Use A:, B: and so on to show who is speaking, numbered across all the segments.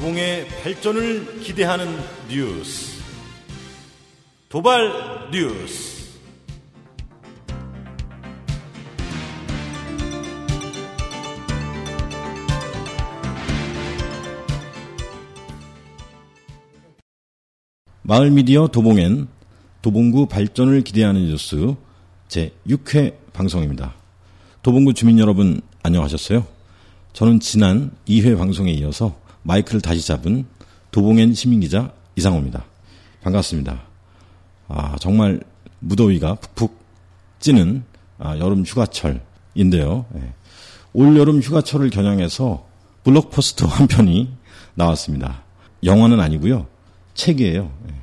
A: 도봉의 발전을 기대하는 뉴스. 도발 뉴스. 마을 미디어 도봉엔 도봉구 발전을 기대하는 뉴스 제 6회 방송입니다. 도봉구 주민 여러분 안녕하셨어요? 저는 지난 2회 방송에 이어서 마이크를 다시 잡은 도봉현 시민기자 이상호입니다. 반갑습니다. 아, 정말 무더위가 푹푹 찌는 아, 여름 휴가철인데요. 예. 올 여름 휴가철을 겨냥해서 블록포스트 한 편이 나왔습니다. 영화는 아니고요. 책이에요. 예.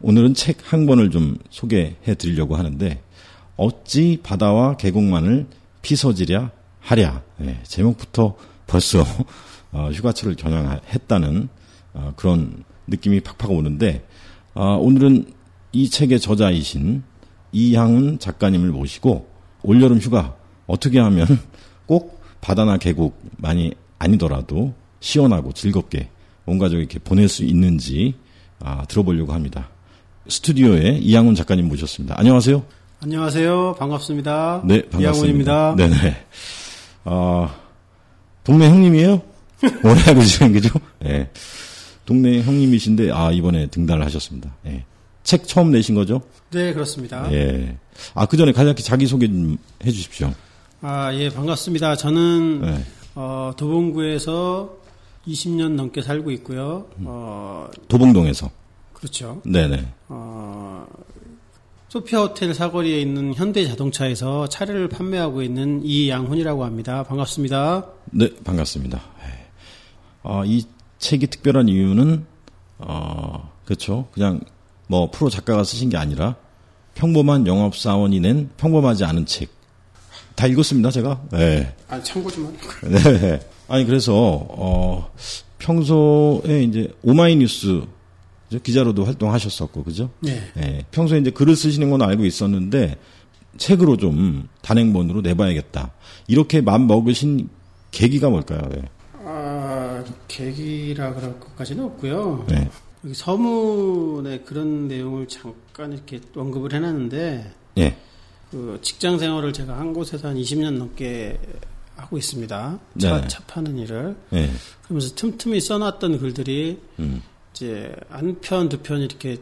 A: 오늘은 책 한 권을 좀 소개해 드리려고 하는데 어찌 바다와 계곡만을 피서지랴 하랴 예. 제목부터 벌써 어, 휴가철을 겨냥했다는 어, 그런 느낌이 팍팍 오는데 어, 오늘은 이 책의 저자이신 이향훈 작가님을 모시고 올여름 휴가 어떻게 하면 꼭 바다나 계곡 많이 아니더라도 시원하고 즐겁게 온 가족이 이렇게 보낼 수 있는지 아, 들어보려고 합니다. 스튜디오에 이양훈 작가님 모셨습니다. 안녕하세요.
B: 안녕하세요. 반갑습니다.
A: 네,
B: 반갑습니다. 이양훈입니다.
A: 네네. 아, 동네 형님이에요? 원하고 지은 그죠? 예. 동네 형님이신데 아 이번에 등단을 하셨습니다. 예. 책 처음 내신 거죠?
B: 네 그렇습니다. 예.
A: 아그 전에 간략히 자기 소개 좀 해주십시오.
B: 아예 반갑습니다. 저는 예. 어, 도봉구에서 20년 넘게 살고 있고요. 어,
A: 도봉동에서.
B: 그렇죠.
A: 네네. 어,
B: 소피아 호텔 사거리에 있는 현대 자동차에서 차를 판매하고 있는 이양훈이라고 합니다. 반갑습니다.
A: 네, 반갑습니다. 어, 이 책이 특별한 이유는 어, 그렇죠. 그냥 뭐 프로 작가가 쓰신 게 아니라 평범한 영업 사원이 낸 평범하지 않은 책. 다 읽었습니다, 제가. 네.
B: 아, 참고 좀하 네.
A: 아니 그래서 어, 평소에 이제 오마이뉴스 기자로도 활동하셨었고 그죠? 네. 네. 평소에 이제 글을 쓰시는 건 알고 있었는데 책으로 좀 단행본으로 내봐야겠다. 이렇게 마음 먹으신 계기가 뭘까요? 네.
B: 계기라 그럴 것까지는 없고요. 네. 여기 서문에 그런 내용을 잠깐 이렇게 언급을 해놨는데, 예. 그 직장 생활을 제가 한 곳에서 한 20년 넘게 하고 있습니다. 차, 네. 차 파는 일을. 네. 그러면서 틈틈이 써놨던 글들이 음. 이제 한 편, 두 편 이렇게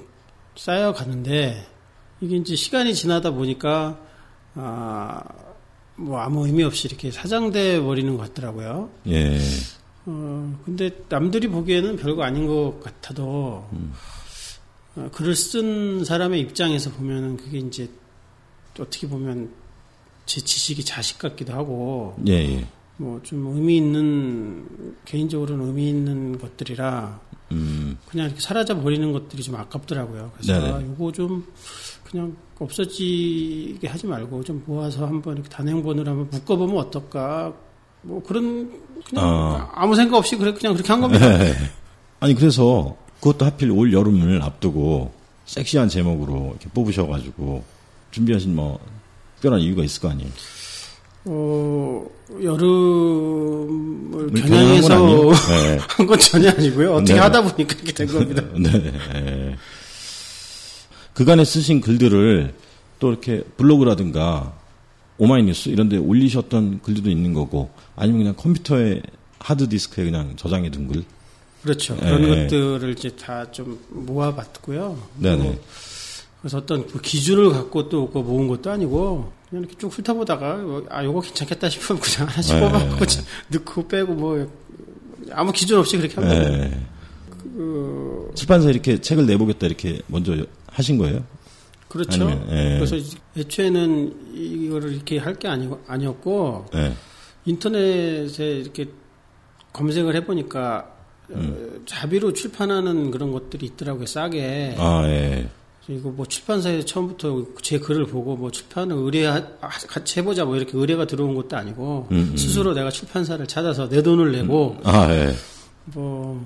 B: 쌓여가는데, 이게 이제 시간이 지나다 보니까, 아, 뭐 아무 의미 없이 이렇게 사장돼 버리는 것 같더라고요. 예. 어, 근데 남들이 보기에는 별거 아닌 것 같아도 음. 어, 글을 쓴 사람의 입장에서 보면은 그게 이제 어떻게 보면 제 지식이 자식 같기도 하고 예, 예. 뭐좀 의미 있는 개인적으로는 의미 있는 것들이라 음. 그냥 이렇게 사라져 버리는 것들이 좀 아깝더라고요. 그래서 네네. 이거 아, 좀 그냥 없어지게 하지 말고 좀 모아서 한번 이렇게 단행본으로 한번 묶어보면 어떨까 뭐 그런 그냥 어. 아무 생각 없이 그래 그냥 그렇게 한 겁니다. 네.
A: 아니 그래서 그것도 하필 올 여름을 앞두고 섹시한 제목으로 이렇게 뽑으셔가지고 준비하신 뭐 특별한 이유가 있을 거 아니에요?
B: 어, 여름을 뭐 겨냥해서 한건 네. 전혀 아니고요. 어떻게 네. 하다 보니까 이렇게 된 겁니다. 네.
A: 그간에 쓰신 글들을 또 이렇게 블로그라든가 오마이뉴스 이런 데 올리셨던 글들도 있는 거고 아니면 그냥 컴퓨터에 하드디스크에 그냥 저장해 둔 글.
B: 그렇죠. 예. 그런 것들을 이제 다 좀 모아봤고요. 네네. 그래서 어떤 그 기준을 갖고 또 모은 것도 아니고 그냥 이렇게 쭉 훑어보다가 뭐, 아 요거 괜찮겠다 싶으면 그냥 하나씩 뽑아갖고 예. 넣고 빼고 뭐 아무 기준 없이 그렇게 한 거예요. 네. 그...
A: 출판사 이렇게 책을 내보겠다 이렇게 먼저 하신 거예요?
B: 그렇죠. 아니면, 예. 그래서 애초에는 이거를 이렇게 할 게 아니, 아니었고 예. 인터넷에 이렇게 검색을 해보니까 어, 음. 자비로 출판하는 그런 것들이 있더라고요. 싸게. 아 예. 이거 뭐 출판사에서 처음부터 제 글을 보고 뭐 출판을 의뢰 같이 해보자 뭐 이렇게 의뢰가 들어온 것도 아니고 음, 음. 스스로 내가 출판사를 찾아서 내 돈을 내고 음. 아 예. 뭐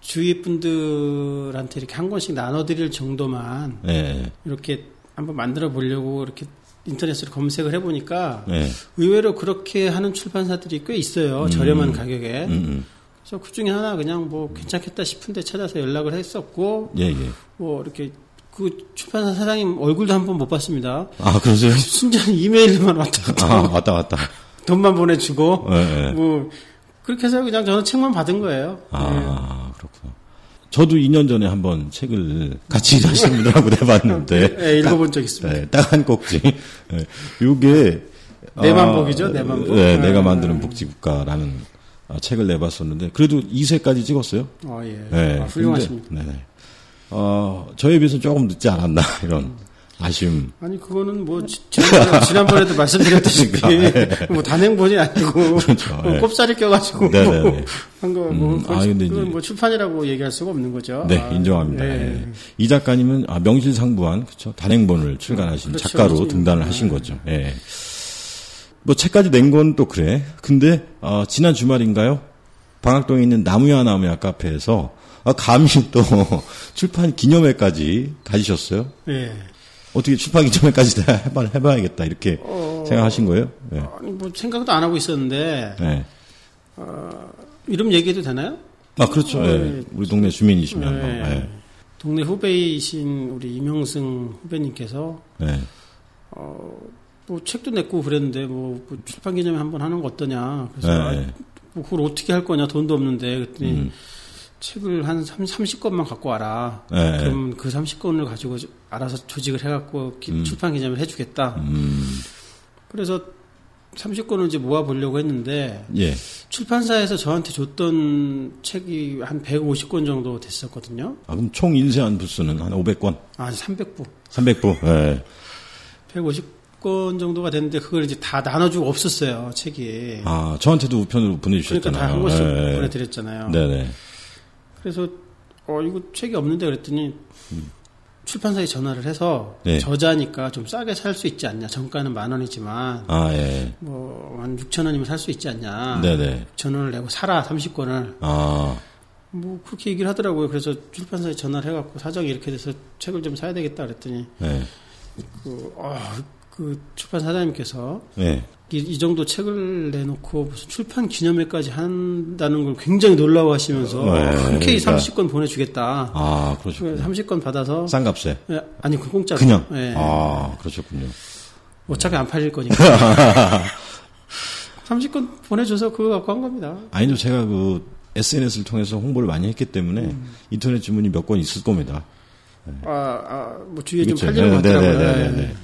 B: 주위 분들한테 이렇게 한 권씩 나눠드릴 정도만 네. 이렇게 한번 만들어 보려고 이렇게 인터넷으로 검색을 해보니까 네. 의외로 그렇게 하는 출판사들이 꽤 있어요. 음. 저렴한 가격에. 음, 음. 그래서 그 중에 하나 그냥 뭐 괜찮겠다 싶은데 찾아서 연락을 했었고, 예, 예. 뭐 이렇게 그 출판사 사장님 얼굴도 한번못 봤습니다.
A: 아, 그러세요?
B: 순전 히 이메일로만 왔다 갔다. 아, 왔다 갔다. 돈만 보내주고, 예, 예, 뭐 그렇게 해서 그냥 저는 책만 받은 거예요.
A: 아. 예. 그렇구나. 저도 2년 전에 한번 책을 같이 일하시는 분들하고 내봤는데.
B: 네, 읽어본 적 있습니다. 네,
A: 딱한 꼭지. 이게 네,
B: 아, 내만복이죠, 내만복.
A: 네, 네, 내가 만드는 복지국가라는 아, 책을 내봤었는데, 그래도 2세까지 찍었어요.
B: 아, 예. 네, 아, 훌륭하십니다. 네, 네. 어,
A: 저에 비해서 조금 늦지 않았나, 이런. 음. 아쉬움.
B: 아니 그거는 뭐 지난, 번에도 말씀드렸듯이 뭐 단행본이 아니고 그렇죠. 뭐 예. 꼽사리 껴가지고 뭐 네, 네, 네. 한거 뭐, 음, 아, 뭐 출판이라고 얘기할 수가 없는 거죠.
A: 네 아, 인정합니다. 예. 예. 이 작가님은 아, 명실상부한 그쵸 단행본을 출간하신 그렇죠, 작가로 그렇죠. 등단을 하신 거죠. 예. 뭐 책까지 낸 건 또 그래. 근데 어, 지난 주말인가요? 방학동에 있는 나무야 나무야 카페에서 아, 감히 또 출판 기념회까지 가지셨어요. 예. 어떻게 출판기 전에까지 다 해봐, 해봐야겠다 이렇게 어... 생각하신 거예요? 네.
B: 아니 뭐 생각도 안 하고 있었는데 네. 어, 이름 얘기해도 되나요?
A: 아 그렇죠. 네. 우리 동네 주민이시면 네. 예.
B: 동네 후배이신 우리 이명승 후배님께서 네. 어, 뭐 책도 냈고 그랬는데 뭐, 뭐 출판 기념회 한번 하는 거 어떠냐. 그래서 네. 아, 뭐 그걸 어떻게 할 거냐 돈도 없는데 그랬더니 음. 책을 한 30권만 갖고 와라. 네. 그럼 그 30권을 가지고 알아서 조직을 해갖고 기, 음. 출판 기념을 해주겠다. 음. 그래서 30권을 이제 모아보려고 했는데 예. 출판사에서 저한테 줬던 책이 한 150권 정도 됐었거든요.
A: 아, 그럼 총 인쇄한 부수는 한 500권?
B: 아, 300부.
A: 300부. 네.
B: 150권 정도가 됐는데 그걸 이제 다 나눠주고 없었어요 책이.
A: 아, 저한테도 우편으로 보내주셨잖아요. 그러니까
B: 다한 권씩 네. 보내드렸잖아요. 네네. 그래서 어 이거 책이 없는데 그랬더니 음. 출판사에 전화를 해서 네. 저자니까 좀 싸게 살 수 있지 않냐. 정가는 만 원이지만 아, 예. 뭐한 6천 원이면 살 수 있지 않냐. 네네. 6천 원을 내고 사라 30권을. 아. 뭐 그렇게 얘기를 하더라고요. 그래서 출판사에 전화를 해갖고 사정이 이렇게 돼서 책을 좀 사야 되겠다 그랬더니 네. 그, 아, 그 출판 사장님께서 네. 이, 이, 정도 책을 내놓고 무슨 출판 기념회까지 한다는 걸 굉장히 놀라워하시면서 네, 흔쾌히
A: 그러니까. 30권
B: 보내주겠다.
A: 아 그러셨군요.
B: 30권 그 받아서
A: 싼값에 네,
B: 아니 그 공짜
A: 그냥. 네. 아 그러셨군요.
B: 어차피 안 팔릴 거니까. 30권 보내줘서 그거 갖고 한 겁니다.
A: 아니죠 제가 그 SNS를 통해서 홍보를 많이 했기 때문에 음. 인터넷 주문이 몇 권 있을 겁니다.
B: 아, 아, 뭐 주위에 그렇죠. 좀 팔리는 것 네, 네, 같더라고요. 네, 예.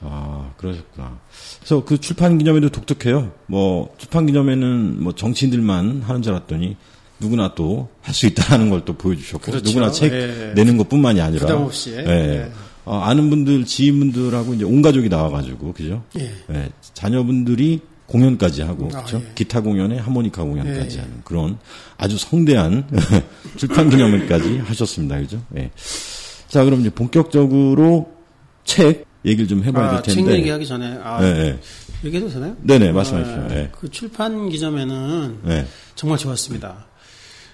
A: 아, 그러셨구나. 그래서 그 출판 기념회도 독특해요. 뭐, 출판 기념회는 뭐 정치인들만 하는 줄 알았더니 누구나 또 할 수 있다는 걸 또 보여주셨고 그렇죠. 누구나 책 예. 내는 것뿐만이 아니라 부담 없이 예. 예. 어, 아는 분들 지인분들하고 이제 온 가족이 나와가지고 그죠? 예. 예. 자녀분들이 공연까지 하고 아, 그렇죠? 기타 공연에 하모니카 공연까지 예. 하는 그런 아주 성대한 출판 기념회까지 하셨습니다, 그죠? 예. 자 그럼 이제 본격적으로 책 얘기를 좀 해봐야 될
B: 아,
A: 텐데.
B: 책 얘기하기 전에 아, 네, 얘기해도 되나요?
A: 네네 말씀하십시오. 네.
B: 그 출판 기점에는 네. 정말 좋았습니다.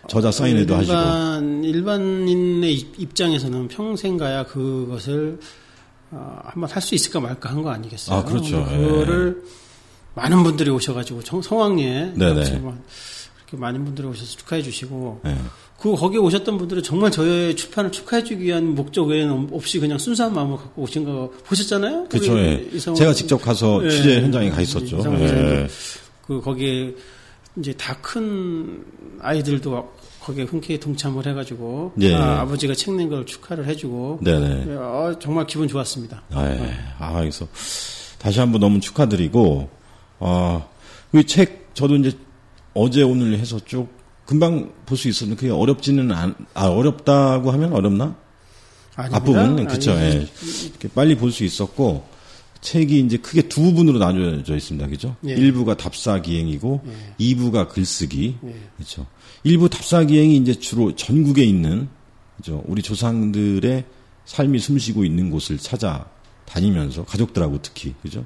A: 저자 사인회도 일반, 하시고
B: 일반인의 입장에서는 평생 가야 그것을 어, 한번 할 수 있을까 말까 한 거 아니겠어요?
A: 아 그렇죠. 그거를
B: 많은 분들이 오셔가지고 성황리에 그 많은 분들이 오셔서 축하해 주시고 네. 그 거기에 오셨던 분들은 정말 저의 출판을 축하해 주기 위한 목적 외에는 없이 그냥 순수한 마음을 갖고 오신 거 보셨잖아요.
A: 그렇죠. 예. 제가 직접 가서 예. 네. 취재 현장에 가 있었죠. 예. 그
B: 거기에 이제 다 큰 아이들도 거기에 흔쾌히 동참을 해가지고 예. 아, 버지가 책 낸 걸 축하를 해주고 네네. 예, 아, 정말 기분 좋았습니다. 아, 예.
A: 네. 아 그래서 다시 한번 너무 축하드리고 아, 이책 저도 이제 어제 오늘 해서 쭉 금방 볼 수 있었는데 그게 어렵지는 않, 아, 어렵다고 하면 어렵나? 아닙니다. 앞부분은 네, 그쵸. 예. 이렇게 빨리 볼 수 있었고 책이 이제 크게 두 부분으로 나뉘어져 있습니다. 그죠? 예. 1부가 답사 기행이고 예. 2부가 글쓰기. 예. 그렇죠. 1부 답사 기행이 이제 주로 전국에 있는 그죠? 우리 조상들의 삶이 숨쉬고 있는 곳을 찾아 다니면서 가족들하고 특히 그죠?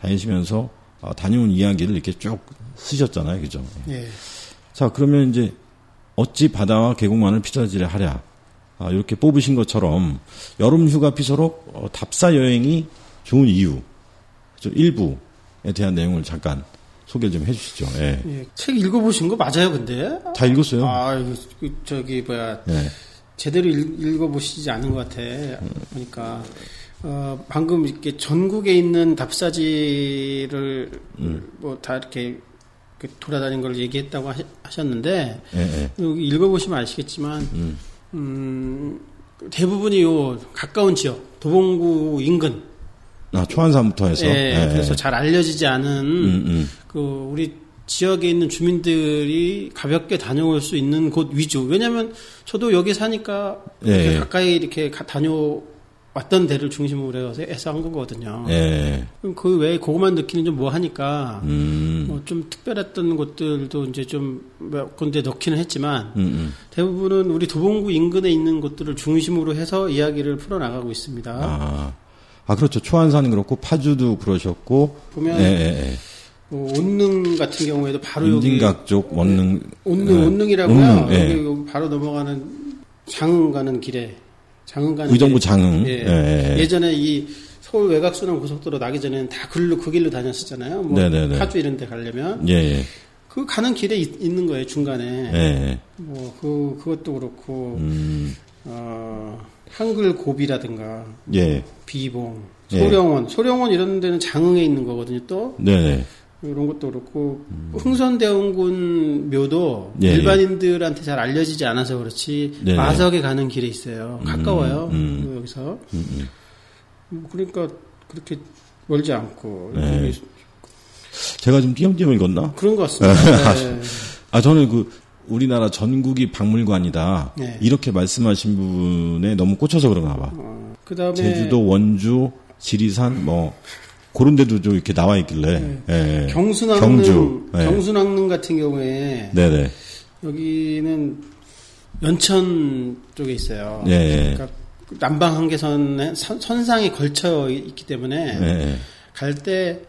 A: 다니시면서 어, 다녀온 이야기를 이렇게 쭉 쓰셨잖아요, 그죠? 예. 자, 그러면 이제 어찌 바다와 계곡만을 피자지에 하랴. 아, 이렇게 뽑으신 것처럼 여름 휴가 피서로 어, 답사 여행이 좋은 이유, 그 일부에 대한 내용을 잠깐 소개 좀 해주시죠.
B: 예. 예. 책 읽어보신 거 맞아요, 근데?
A: 다 읽었어요.
B: 아, 그, 저기 뭐야. 예. 제대로 읽, 어보시지 않은 것 같아. 그러니까 어, 방금 이렇게 전국에 있는 답사지를 음. 뭐다 이렇게 그 돌아다닌 걸 얘기했다고 하셨는데 예, 예. 읽어보시면 아시겠지만 음. 음, 대부분이 요 가까운 지역 도봉구 인근
A: 아, 초안산부터 해서 예,
B: 예, 예, 그래서 잘 알려지지 않은 음, 음. 그 우리 지역에 있는 주민들이 가볍게 다녀올 수 있는 곳 위주. 왜냐하면 저도 여기 사니까 예, 이렇게 가까이 이렇게 다녀 왔던 데를 중심으로 해서 애써 한 거거든요. 예. 그 외에 그것만 느끼는 좀 뭐 하니까 음. 뭐좀 특별했던 곳들도 이제 좀몇 군데 넣기는 했지만 음음. 음. 대부분은 우리 도봉구 인근에 있는 곳들을 중심으로 해서 이야기를 풀어 나가고 있습니다. 아.
A: 아. 그렇죠. 초안산 그렇고 파주도 그러셨고
B: 보면 예, 예, 예. 뭐 온능 같은 경우에도 바로
A: 인진각 쪽 원능 네,
B: 온능 예. 온능이라고요. 온 예. 여기 바로 넘어가는 장 가는 길에 장흥
A: 의정부 장흥. 예. 예.
B: 예, 예. 전에이 서울 외곽순환 고속도로 나기 전에는 다 글로 그, 그 길로 다녔었잖아요. 뭐네 네, 네. 파주 이런 데 가려면. 예. 예. 그 가는 길에 있, 는 거예요, 중간에. 예. 뭐 그 그것도 그렇고 음. 어 한글 고비라든가 예. 비봉, 소령원, 소령원 이런 데는 장흥에 있는 거거든요, 또. 네. 네. 이런 것도 그렇고 음. 흥선대원군 묘도 예, 예, 일반인들한테 잘 알려지지 않아서 그렇지 네. 마석에 가는 길에 있어요. 음, 가까워요. 음, 음. 그 여기서 음, 음. 그러니까 그렇게 멀지 않고 네.
A: 제가 좀 띄엄띄엄 읽었나?
B: 그런 것 같습니다. 네.
A: 아 저는 그 우리나라 전국이 박물관이다 네. 이렇게 말씀하신 부분에 너무 꽂혀서 그런가 봐. 어, 그다음에 제주도 원주 지리산 뭐 그런 데도 좀 이렇게 나와 있길래 네. 예,
B: 예. 경순왕릉 경주 예. 경순항릉 같은 경우에 네네. 여기는 연천 쪽에 있어요. 그러니까 남방 한계선 선상에 걸쳐 있기 때문에 갈때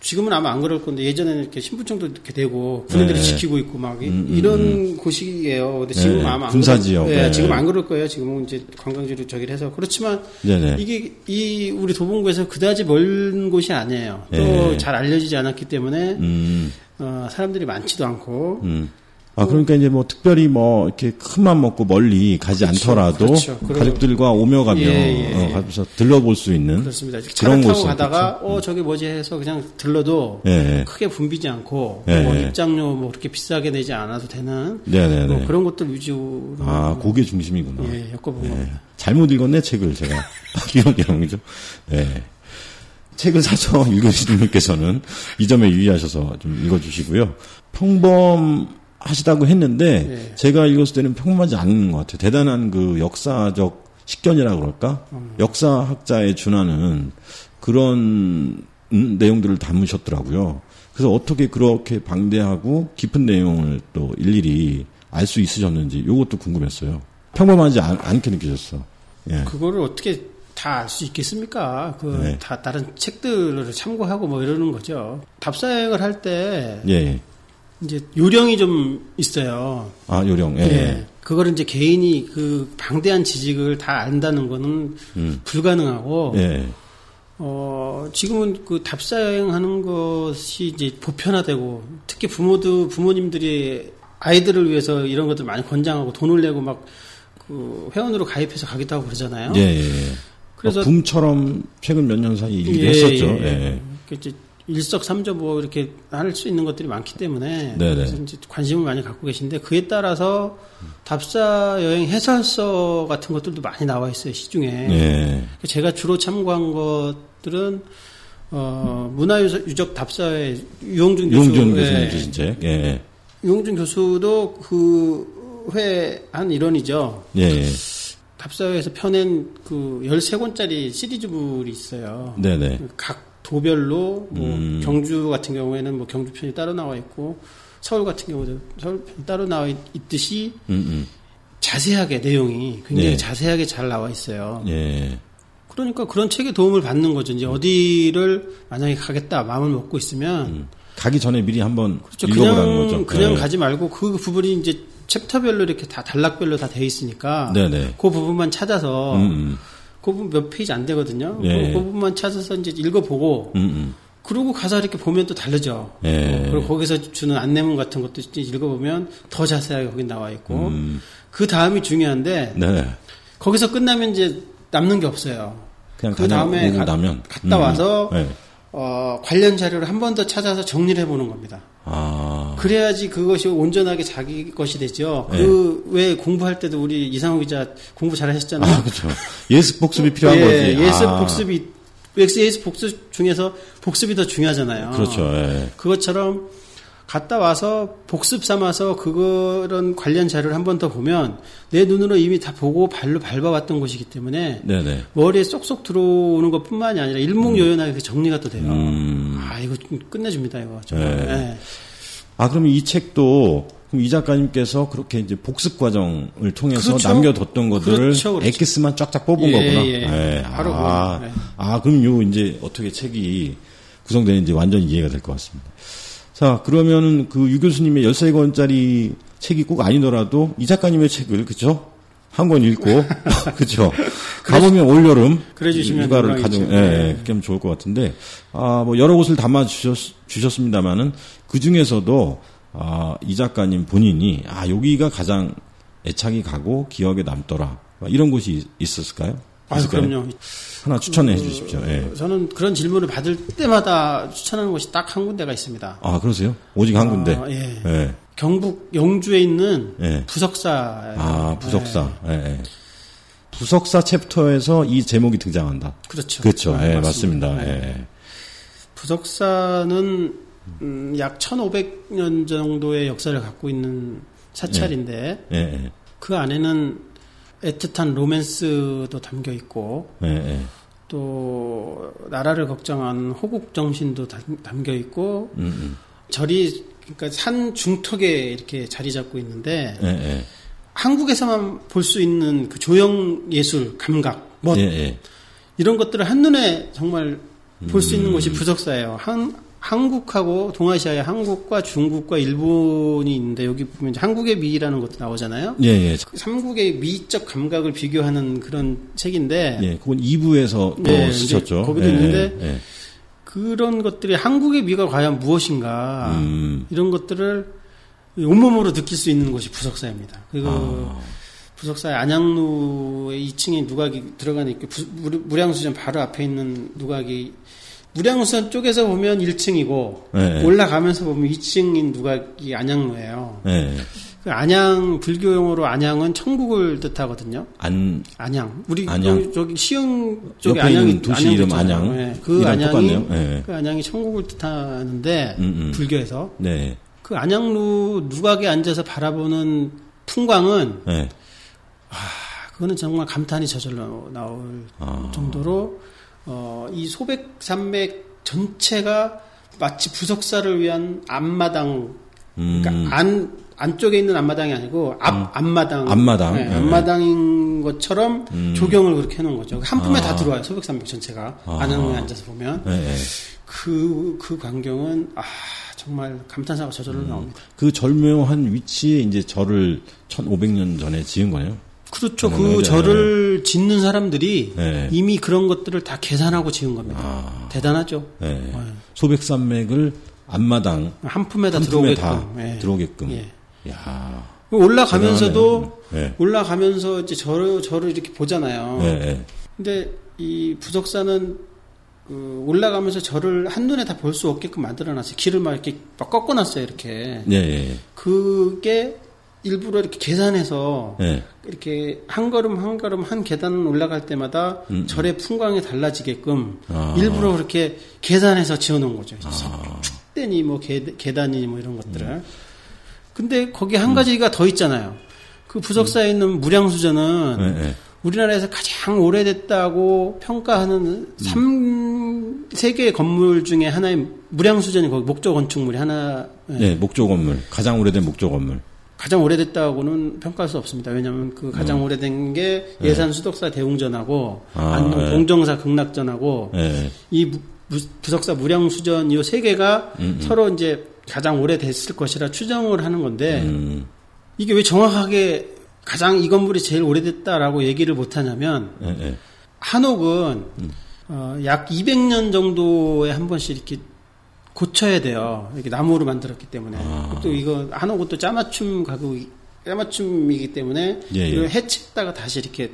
B: 지금은 아마 안 그럴 건데 예전에는 이렇게 신분증도 이렇게 되고 군인들이 네. 지키고 있고 막 이, 음, 음, 이런 음. 곳이에요. 근데 지금 네. 아마 군사 지역. 예, 네. 네. 지금 안 그럴 거예요. 지금은 이제 관광지로 저기를 해서 그렇지만 네, 네. 이게 이 우리 도봉구에서 그다지 멀 곳이 아니에요. 또잘 네. 알려지지 않았기 때문에 음. 어, 사람들이 많지도 않고 음.
A: 아, 그러니까 이제 뭐 특별히 뭐 이렇게 큰맘 먹고 멀리 가지 그렇죠, 않더라도 그렇죠. 가족들과 오며 가며 예, 예. 어, 예. 들러볼 수 있는 그렇습니다.
B: 그런 곳 가다가 그렇죠? 어저기 음. 뭐지 해서 그냥 들러도 예, 예. 크게 붐비지 않고 예, 뭐 입장료 뭐 그렇게 비싸게 내지 않아도 되는 네, 네, 뭐 네. 그런 것들 위주로
A: 아 그게 중심이구나. 예, 엮어본 예. 잘못 읽었네 책을 제가 이런 내용이죠. 예. 책을 사서 읽으신 분께서는 이 점에 유의하셔서 좀 읽어주시고요. 평범 하시다고 했는데 네. 제가 읽었을 때는 평범하지 않은 것 같아요. 대단한 그 역사적 식견이라 그럴까? 음. 역사학자의 준하는 그런 내용들을 담으셨더라고요. 그래서 어떻게 그렇게 방대하고 깊은 내용을 또 일일이 알 수 있으셨는지 이것도 궁금했어요. 평범하지 않, 게 느껴졌어.
B: 예. 그거를 어떻게 다 알 수 있겠습니까? 그다 네. 다른 책들을 참고하고 뭐 이러는 거죠. 답사행을 할 때 예. 예. 이제 요령이 좀 있어요.
A: 아 요령. 예. 예.
B: 그거를 이제 개인이 그 방대한 지식을 다 안다는 거는 음. 불가능하고. 예. 어 지금은 그 답사 여행하는 것이 이제 보편화되고 특히 부모도 부모님들이 아이들을 위해서 이런 것들 많이 권장하고 돈을 내고 막 그 회원으로 가입해서 가겠다고 그러잖아요. 예. 예, 예.
A: 그래서 붐처럼 최근 몇 년 사이 일기도 예, 했었죠. 예. 그
B: 일석삼조 뭐 이렇게 할 수 있는 것들이 많기 때문에 관심을 많이 갖고 계신데 그에 따라서 답사 여행 해설서 같은 것들도 많이 나와 있어요 시중에 네. 제가 주로 참고한 것들은 어 문화유적 답사의 유홍준 교수 유홍준 교 예. 예, 예. 유홍준 교수도 그회한 일원이죠. 예, 예. 답사회에서 펴낸 그1 3권짜리 시리즈물이 있어요. 네네. 각 도별로 뭐 음. 경주 같은 경우에는 뭐 경주 편이 따로 나와 있고 서울 같은 경우도 서울 편이 따로 나와 있, 듯이 음음. 자세하게 내용이 굉장히 네. 자세하게 잘 나와 있어요. 네. 그러니까 그런 책에 도움을 받는 거죠. 이제 어디를 만약에 가겠다 마음을 먹고 있으면 음.
A: 가기 전에 미리 한번 그렇죠. 읽어보라는 그냥, 거죠.
B: 그냥 네. 가지 말고 그 부분이 이제 챕터별로 이렇게 다 단락별로 다 돼 있으니까 네네. 네. 그 부분만 찾아서 음, 음. 그 부분 몇 페이지 안 되거든요. 예. 그 부분만 찾아서 이제 읽어보고 음음. 음. 그러고 가서 이렇게 보면 또 다르죠. 예. 어, 그리고 거기서 주는 안내문 같은 것도 읽어보면 더 자세하게 거기 나와 있고 음. 그 다음이 중요한데 네. 거기서 끝나면 이제 남는 게 없어요. 그 다음에 갔다 음, 음. 와서 음. 네. 어, 관련 자료를 한 번 더 찾아서 정리를 해보는 겁니다. 아. 그래야지 그것이 온전하게 자기 것이 되죠. 네. 그왜 공부할 때도 우리 이상욱 기자 공부 잘 하셨잖아요. 아, 그렇죠.
A: 예습 복습이 필요한 예, 거지.
B: 아. 예습 아. 복습이 엑스 예습 복습 중에서 복습이 더 중요하잖아요.
A: 그렇죠. 예.
B: 그것처럼 갔다 와서 복습 삼아서 그런 관련 자료를 한 번 더 보면 내 눈으로 이미 다 보고 발로 밟아왔던 곳이기 때문에 네네. 머리에 쏙쏙 들어오는 것뿐만이 아니라 일목요연하게 음. 정리가 또 돼요. 음. 아 이거 끝내줍니다 이거 정말. 네. 네.
A: 아 그러면 이 책도 그럼 이 작가님께서 그렇게 이제 복습 과정을 통해서 그렇죠? 남겨뒀던 것들을 그렇죠, 그렇죠. 엑기스만 쫙쫙 뽑은 예, 거구나. 예, 예. 네. 바로 아, 네. 아, 그럼 요 이제 어떻게 책이 구성되는지 완전 이해가 될 것 같습니다. 자, 그러면은 그 유교수님의 13권짜리 책이 꼭 아니더라도 이 작가님의 책을, 그죠? 한 권 읽고, 그죠? 가보면 올여름. 그래 주시면. 휴가를 가정, 예, 예, 예, 그럼 좋을 것 같은데, 아, 뭐 여러 곳을 담아 주셨, 주셨습니다만은 그 중에서도 아, 이 작가님 본인이, 아, 여기가 가장 애착이 가고 기억에 남더라. 이런 곳이 있었을까요?
B: 아, 그럼요.
A: 하나 추천해 그, 주십시오. 예.
B: 저는 그런 질문을 받을 때마다 추천하는 곳이 딱 한 군데가 있습니다.
A: 아 그러세요? 오직 한 군데. 아, 예.
B: 예. 경북 영주에 있는 예. 부석사.
A: 아 부석사. 예. 예, 부석사 챕터에서 이 제목이 등장한다.
B: 그렇죠.
A: 그렇죠. 아, 예, 맞습니다. 맞습니다. 네.
B: 부석사는 음, 약 1,500년 정도의 역사를 갖고 있는 사찰인데 그 안에는 애틋한 로맨스도 담겨 있고 네. 또 나라를 걱정하는 호국 정신도 담겨 있고 음, 음. 절이 그러니까 산 중턱에 이렇게 자리 잡고 있는데 네. 한국에서만 볼 수 있는 그 조형 예술 감각 멋 네. 이런 것들을 한눈에 정말 볼수 음. 있는 곳이 부석사예요. 한 한국하고 동아시아의 한국과 중국과 일본이 있는데 여기 보면 한국의 미라는 것도 나오잖아요. 예, 예. 그 삼국의 미적 감각을 비교하는 그런 책인데.
A: 예, 그건 2부에서 예, 쓰셨죠.
B: 거기도 예, 있는데 예, 예, 그런 것들이 한국의 미가 과연 무엇인가 음. 이런 것들을 온몸으로 느낄 수 있는 것이 부석사입니다. 그리고 아. 부석사의 안양로의 2층에 누각이 들어가니까 무량수전 바로 앞에 있는 누각이 무량선 쪽에서 보면 1층이고 네. 올라가면서 보면 2층인 누각이 안양로예요. 네. 그 안양 불교 용어로 안양은 천국을 뜻하거든요. 안 안양 우리 안양. 저기 시흥 쪽에 안양이 도시 안양
A: 예, 그 이름 안양. 네.
B: 그 안양이 네. 그 안양이 천국을 뜻하는데 음음. 음. 불교에서 네. 그 안양로 누각에 앉아서 바라보는 풍광은 네. 아, 그거는 정말 감탄이 저절로 나올 아. 정도로. 어, 이 소백산맥 전체가 마치 부석사를 위한 앞마당, 그러니까 음. 안, 안쪽에 있는 앞마당이 아니고 앞 앞마당
A: 앞마당
B: 네, 예. 앞마당인 것처럼 음. 조경을 그렇게 해놓은 거죠. 한 품에 아. 다 들어와요. 소백산맥 전체가 아. 안흥에 앉아서 보면 그그 예, 예. 그 광경은 아 정말 감탄사가 저절로 음. 나옵니다.
A: 그 절묘한 위치에 이제 절을 1,500년 전에 지은 거예요.
B: 그렇죠. 음, 그 거잖아요. 네, 네, 네. 절을 짓는 사람들이 네. 이미 그런 것들을 다 계산하고 지은 겁니다. 아. 대단하죠. 네.
A: 소백산맥을 앞마당
B: 한 품에다 한 품에 들어오게끔 예. 들어오게끔. 예. 야. 올라가면서도 예. 올라가면서 이제 절을 절을 이렇게 보잖아요. 예. 근데 이 부석사는 그 올라가면서 절을 한눈에 다 볼 수 없게끔 만들어 놨어요. 길을 막 이렇게 막 꺾어 놨어요, 이렇게. 예. 그게 일부러 이렇게 계산해서 네. 이렇게 한 걸음 한 걸음 한 계단 올라갈 때마다 음. 음. 절의 풍광이 달라지게끔 아. 일부러 그렇게 계산해서 지어놓은 거죠. 아. 축대니 뭐 계, 계단이뭐 이런 것들을. 음. 근데 거기 한 음. 가지가 더 있잖아요. 그 부석사에 음. 있는 무량수전은 네, 네. 우리나라에서 가장 오래됐다고 평가하는 3 세개의 건물 중에 하나인 무량수전이 거기 목조 건축물이
A: 하나. 네, 목조 건물. 가장 오래된 목조 건물.
B: 가장 오래됐다고는 평가할 수 없습니다. 왜냐하면 그 가장 음. 오래된 게 네. 예산 수독사 대웅전하고 아, 안동 네. 동정사 극락전하고 네. 이 부석사 무량수전 이 세 개가 음, 음. 서로 이제 가장 오래됐을 것이라 추정을 하는 건데 음. 이게 왜 정확하게 가장 이 건물이 제일 오래됐다라고 얘기를 못 하냐면 네, 네. 한옥은 음. 어, 약 200년 정도에 한 번씩 이렇게 고쳐야 돼요. 이렇게 나무로 만들었기 때문에. 아. 또 이거 안오 것도 짜맞춤 가구 짜맞춤이기 때문에 예, 예. 해치다가 다시 이렇게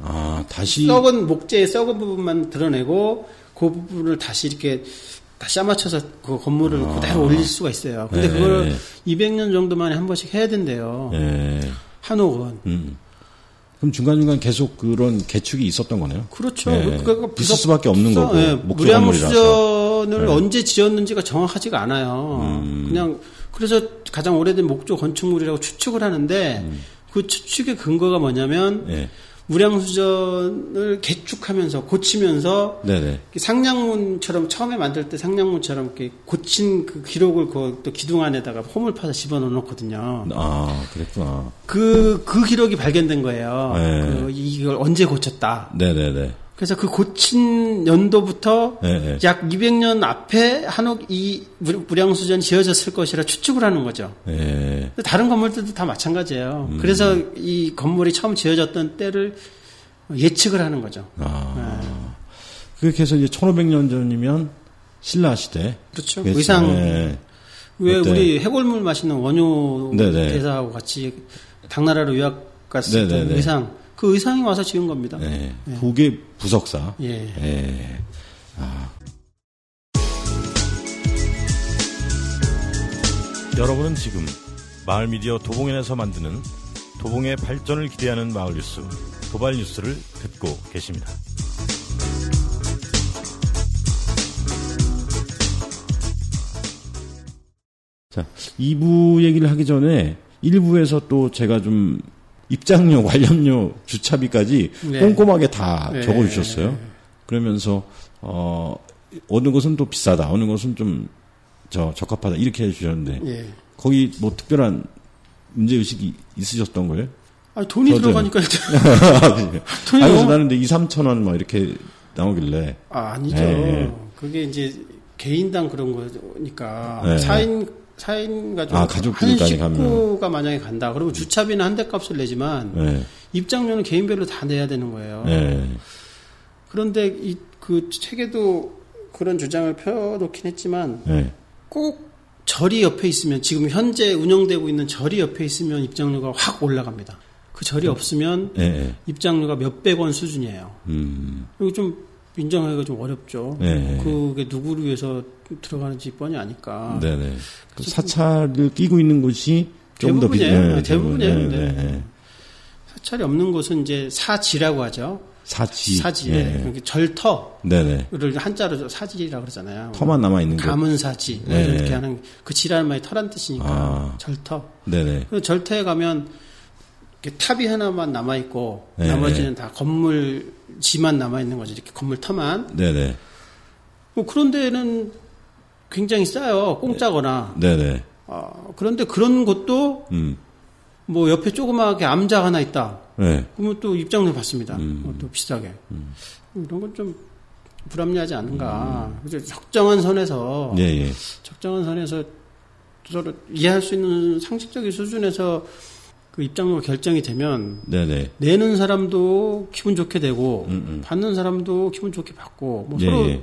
A: 아, 다시
B: 썩은 목재의 썩은 부분만 드러내고 그 부분을 다시 이렇게 다시 짜맞춰서 그 건물을 아. 그대로 올릴 수가 있어요. 근데 예. 그걸 200년 예. 정도 만에 한 번씩 해야 된대요. 예. 한옥은.
A: 음. 그럼 중간중간 계속 그런 개축이 있었던 거네요.
B: 그렇죠. 예. 그러니까
A: 부서, 있을 수밖에 없는 부서, 거고. 예.
B: 목재 건물 건축원을 네. 언제 지었는지가 정확하지가 않아요. 음. 그냥 그래서 가장 오래된 목조 건축물이라고 추측을 하는데 음. 그 추측의 근거가 뭐냐면 네. 예. 무량수전을 개축하면서 고치면서 네네. 상량문처럼 처음에 만들 때 상량문처럼 이렇게 고친 그 기록을 그또 기둥 안에다가 홈을 파서 집어넣어 놓거든요.
A: 아, 그랬구나.
B: 그, 그 기록이 발견된 거예요. 네. 그 이걸 언제 고쳤다. 네네네. 그래서 그 고친 연도부터 네, 네. 약 200년 앞에 한옥 이 무량수전 지어졌을 것이라 추측을 하는 거죠. 네. 다른 건물들도 다 마찬가지예요. 음. 그래서 이 건물이 처음 지어졌던 때를 예측을 하는 거죠. 아. 네.
A: 그렇게 해서 이제 1500년 전이면 신라 시대.
B: 그렇죠. 그렇죠. 의상. 왜 어때? 우리 해골물 맛있는 원효 네, 네. 대사하고 같이 당나라로 유학 갔을 때 의상 그 의상이 와서 지은 겁니다. 네.
A: 네. 그 부석사. 예. 예. 아. 여러분은 지금 마을 미디어 도봉현에서 만드는 도봉의 발전을 기대하는 마을 뉴스, 도발 뉴스를 듣고 계십니다. 자, 2부 얘기를 하기 전에 1부에서 또 제가 좀 입장료, 관련료 주차비까지 네. 꼼꼼하게 다 네. 적어주셨어요. 그러면서 어, 어느 곳은 또 비싸다, 어느 곳은 좀저 적합하다 이렇게 해주셨는데 예. 거기 뭐 특별한 문제 의식이 있으셨던 거예요?
B: 아니 돈이 저도. 들어가니까
A: 돈이 아니, 그래서 나는데 2, 3천 원 막 이렇게 나오길래
B: 아, 아니죠. 네, 네. 그게 이제 개인당 그런 거니까 네. 4인 차인 아, 가족 아, 가족들까지 한 식구가 만약에 간다 그러면 네. 주차비는 한 대 값을 내지만 네. 입장료는 개인별로 다 내야 되는 거예요. 네. 그런데 이 그 책에도 그런 주장을 펴놓긴 했지만 네. 꼭 절이 옆에 있으면 지금 현재 운영되고 있는 절이 옆에 있으면 입장료가 확 올라갑니다. 그 절이 네. 없으면 네, 입장료가 몇백 원 수준이에요. 음. 그리고 좀 인정하기가 좀 어렵죠. 네. 그게 누구를 위해서 들어가는지 뻔히 아니까. 네네.
A: 그 사찰을 끼고 있는 곳이
B: 대부분이에요.
A: 네,
B: 네, 대부분이에요. 네, 네. 네. 사찰이 없는 곳은 이제 사지라고 하죠.
A: 사지.
B: 사지. 예. 절터를 네네. 한자로 사지라고 그러잖아요.
A: 터만 남아있는 거. 가문사지.
B: 뭐 네. 이렇게 하는 그 지라는 말이 터란 뜻이니까. 아. 절터. 네네. 절터에 가면 그 탑이 하나만 남아 있고 네. 나머지는 네. 다 건물지만 남아 있는 거죠. 이렇게 건물 터만. 네네. 뭐 그런 데는 굉장히 싸요. 공짜거나. 네네. 어, 네. 아, 그런데 그런 것도 음. 뭐 옆에 조그맣게 암자 하나 있다. 네. 그러면 또 입장료 받습니다. 음. 뭐 또 비싸게. 음. 이런 건 좀 불합리하지 않은가. 음. 그래서 적정한 선에서 예, 예. 적정한 선에서 서로 이해할 수 있는 상식적인 수준에서 그 입장료가 결정이 되면 네네. 내는 사람도 기분 좋게 되고 음음. 음. 받는 사람도 기분 좋게 받고 뭐 예, 서로 예.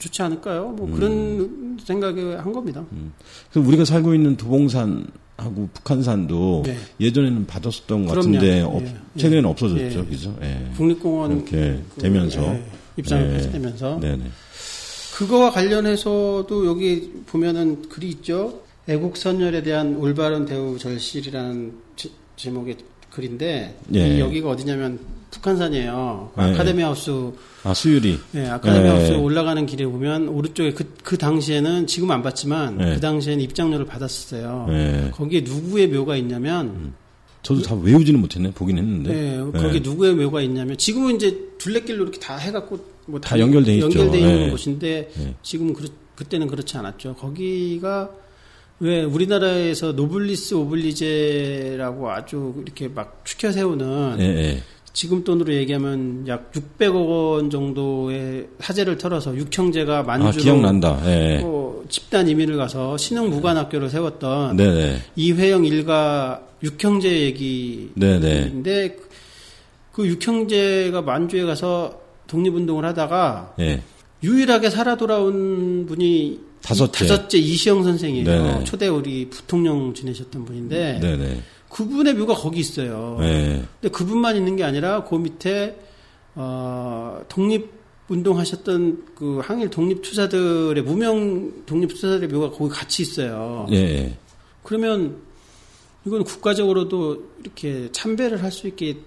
B: 좋지 않을까요? 뭐 음. 그런 생각을 한 겁니다. 음.
A: 그럼 우리가 살고 있는 도봉산하고 북한산도 네. 예전에는 받았었던 것 같은데 예, 없, 예. 최근에는 없어졌죠, 예. 그죠? 예.
B: 국립공원
A: 이렇게 그, 되면서 예,
B: 입장을 폐지되면서 그거와 관련해서도 여기 보면은 글이 있죠. 애국선열에 대한 올바른 대우 절실이라는 지, 제목의 글인데 예. 여기가 어디냐면 북한산이에요. 그 아, 예. 카데미 하우스
A: 아 수유리.
B: 네, 아카데미 예. 하우스 올라가는 길에 보면 오른쪽에 그, 그 당시에는 지금 안 봤지만 예. 그 당시에는 입장료를 받았었어요. 예. 거기에 누구의 묘가 있냐면 음.
A: 저도 다 외우지는 못했네 보긴 했는데. 네,
B: 거기 누구의 묘가 있냐면 지금은 이제 둘레길로 이렇게 다
A: 해갖고 뭐다 연결돼
B: 있죠. 연결돼 있는 곳인데 지금그 그때는 그렇지 않았죠. 거기가 왜 우리나라에서 노블리스 오블리제라고 아주 이렇게 막 축혀 세우는 예, 예. 지금 돈으로 얘기하면 약 600억 원 정도의 사재를 털어서 육형제가 아,
A: 만주로 아, 예.
B: 어, 집단 이민을 가서 신흥 무관학교를 세웠던 네네. 네. 이회영 일가 육형제 네, 네. 얘기인데 그, 그 육형제가 만주에 가서 독립운동을 하다가 예. 유일하게 살아 돌아온 분이 다섯째. 다섯째 이시영 선생이에요. 네네. 초대 우리 부통령 지내셨던 분인데 네네. 그분의 묘가 거기 있어요. 네. 근데 그분만 있는 게 아니라 그 밑에 어, 독립 운동하셨던 그 항일 독립 투사들의 무명 독립 투사들의 묘가 거기 같이 있어요. 네. 그러면 이건 국가적으로도 이렇게 참배를 할 수 있게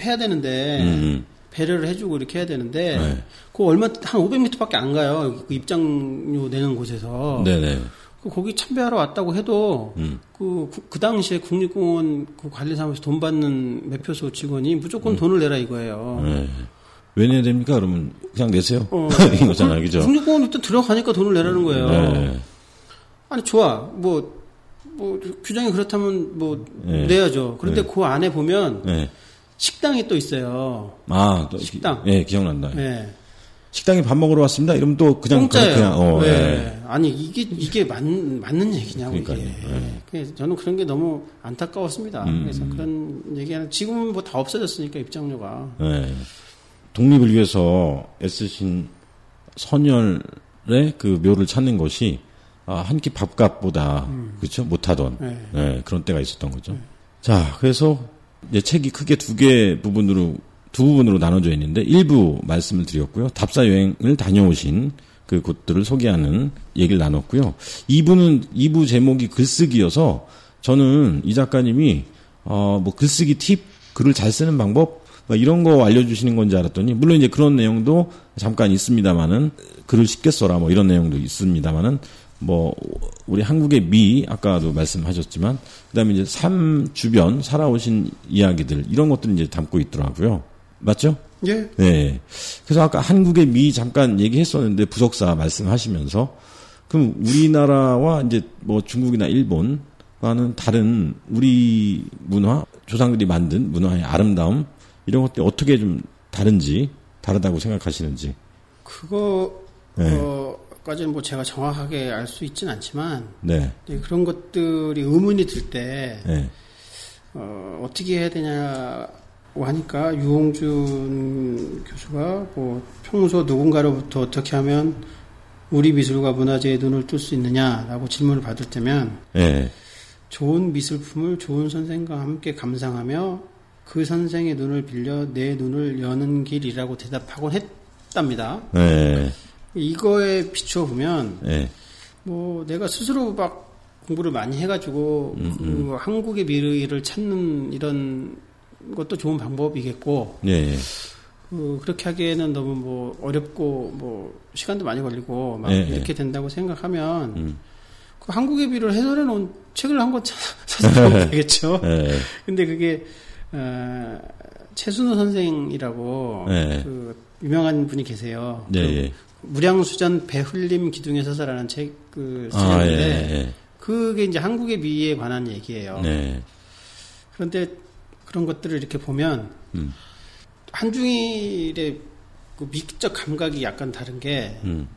B: 해야 되는데 음. 음. 배려를 해주고 이렇게 해야 되는데 네. 그 얼마 한 500m밖에 안 가요. 그 입장료 내는 곳에서. 네네. 그 거기 참배하러 왔다고 해도 음. 그, 그, 그 당시에 국립공원 그 관리사무소 돈 받는 매표소 직원이 무조건 음. 돈을 내라 이거예요. 네.
A: 왜 내야 됩니까? 그러면 그냥 내세요. 어,
B: 이 거잖아요, 그죠? 국립공원 일단 들어가니까 돈을 내라는 네. 거예요. 네. 아니 좋아, 뭐뭐 뭐 규정이 그렇다면 뭐 네. 내야죠. 그런데 네. 그 안에 보면. 네. 식당이 또 있어요.
A: 아, 또 식당. 예, 기억난다. 예. 식당에 밥 먹으러 왔습니다. 이러면 또 그냥
B: 공짜예요. 그냥 어, 예. 예. 아니 이게 이게 맞, 맞는 얘기냐고 그러니까요. 이게. 예. 그 저는 그런 게 너무 안타까웠습니다. 음. 그래서 그런 얘기는 지금은 뭐 다 없어졌으니까 입장료가. 예.
A: 독립을 위해서 애쓰신 선열의 그 묘를 찾는 것이 아, 한 끼 밥값보다 음. 그렇죠 못하던 네. 예. 그런 때가 있었던 거죠. 자 그래서 이제 책이 크게 두 개 부분으로 두 부분으로 나눠져 있는데 일부 말씀을 드렸고요. 답사 여행을 다녀오신 그 곳들을 소개하는 얘기를 나눴고요. 2부는 2부 제목이 글쓰기여서 저는 이 작가님이 어뭐 글쓰기 팁, 글을 잘 쓰는 방법 뭐 이런 거 알려주시는 건지 알았더니 물론 이제 그런 내용도 잠깐 있습니다만은 글을 쉽게 써라 뭐 이런 내용도 있습니다만은 뭐 우리 한국의 미 아까도 말씀하셨지만 그다음에 이제 삶 주변 살아오신 이야기들 이런 것들을 이제 담고 있더라고요. 맞죠?
B: 예.
A: 네. 그래서 아까 한국의 미 잠깐 얘기했었는데 부석사 말씀하시면서 그럼 우리나라와 이제 뭐 중국이나 일본과는 다른 우리 문화 조상들이 만든 문화의 아름다움 이런 것들이 어떻게 좀 다른지 다르다고 생각하시는지
B: 그거 네. 어... 까지는 뭐 제가 정확하게 알 수 있지는 않지만 네. 네. 그런 것들이 의문이 들때 네. 어, 어떻게 해야 되냐고 하니까 유홍준 교수가 뭐 평소 누군가로부터 어떻게 하면 우리 미술과 문화재의 눈을 뜰 수 있느냐라고 질문을 받을 때면 네. 좋은 미술품을 좋은 선생과 함께 감상하며 그 선생의 눈을 빌려 내 눈을 여는 길이라고 대답하곤 했답니다. 네. 이거에 비추어 보면 네. 예. 뭐 내가 스스로 막 공부를 많이 해가지고 음, 음. 그 한국의 미래를 찾는 이런 것도 좋은 방법이겠고 네. 그 그렇게 하기에는 너무 뭐 어렵고 뭐 시간도 많이 걸리고 막 네. 이렇게 된다고 생각하면 음. 그 한국의 미래를 해설해 놓은 책을 한권 사서 보면 되겠죠. 근데 그게 어, 최순호 선생이라고 그 유명한 분이 계세요. 네, 예. 무량수전 배흘림 기둥에 서서라는 책을 쓰셨는데 그 아, 예, 예, 예. 그게 이제 한국의 미에 관한 얘기예요. 네. 그런데 그런 것들을 이렇게 보면 음. 한중일의 그 미적 감각이 약간 다른 게 음.